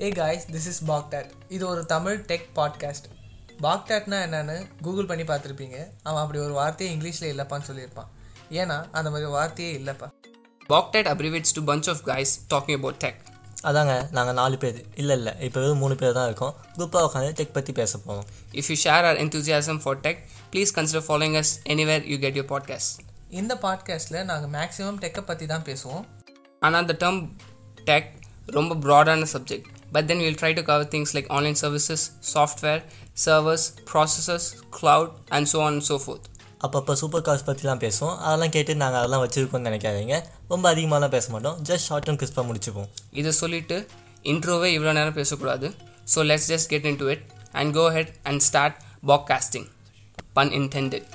Hey guys this is Baghdad இது ஒரு Tamil tech podcast பாக்டாட்னா என்னன்னு கூகுள் பண்ணி பார்த்துருப்பீங்க. அவன் அப்படி ஒரு வார்த்தையே இங்கிலீஷில் இல்லைப்பான்னு சொல்லியிருப்பான். ஏன்னா அந்த மாதிரி வார்த்தையே இல்லைப்பா. Bogtat abbreviates to bunch of guys talking about tech. அதாங்க நாங்கள் நாலு பேர். இல்லை இல்லை இப்போ வெறும் மூணு பேர் தான் இருக்கோம். குரூப்பாக உட்காந்து டெக் பற்றி பேச போகிறோம் If you share our enthusiasm for tech, please consider following us anywhere you get your podcasts. இந்த பாட்காஸ்ட்டில் நாங்கள் மேக்ஸிமம் டெக்கை பற்றி தான் பேசுவோம். ஆனால் the term tech ரொம்ப broaடான subject. but then we'll try to cover things like online services, software, servers, processors, cloud and so on and so forth. அப்பப்போ சூப்பர் கார்ஸ் பற்றிலாம் பேசுவோம் அதெல்லாம் கேட்டு நாங்கள் அதெல்லாம் வச்சுருக்கோம்னு நினைக்காதீங்க ரொம்ப அதிகமாகலாம் பேச மாட்டோம் ஜஸ்ட் ஷார்ட் அண்ட் கிறிஸ்பாக முடிச்சுப்போம் இதை சொல்லிட்டு இன்ட்ரோவே இவ்வளோ நேரம் பேசக்கூடாது so let's just get into it and go ahead and start podcasting pun intended